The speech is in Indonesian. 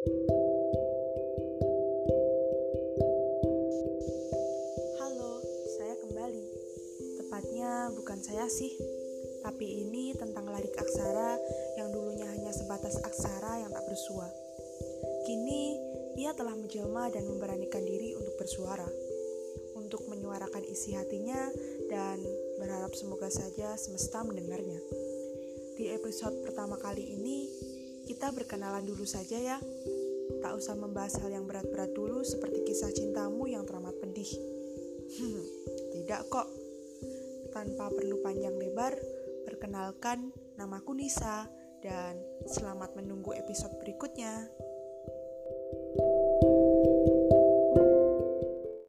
Halo, saya kembali. Tepatnya bukan saya sih, tapi ini tentang larik aksara yang dulunya hanya sebatas aksara yang tak bersua. Kini, ia telah menjelma dan memberanikan diri untuk bersuara, untuk menyuarakan isi hatinya dan berharap semoga saja semesta mendengarnya. Di episode pertama kali ini, kita berkenalan dulu saja ya. Tak usah membahas hal yang berat-berat dulu seperti kisah cintamu yang teramat pedih. Hmm, tidak kok. Tanpa perlu panjang lebar, perkenalkan namaku Nisa dan selamat menunggu episode berikutnya.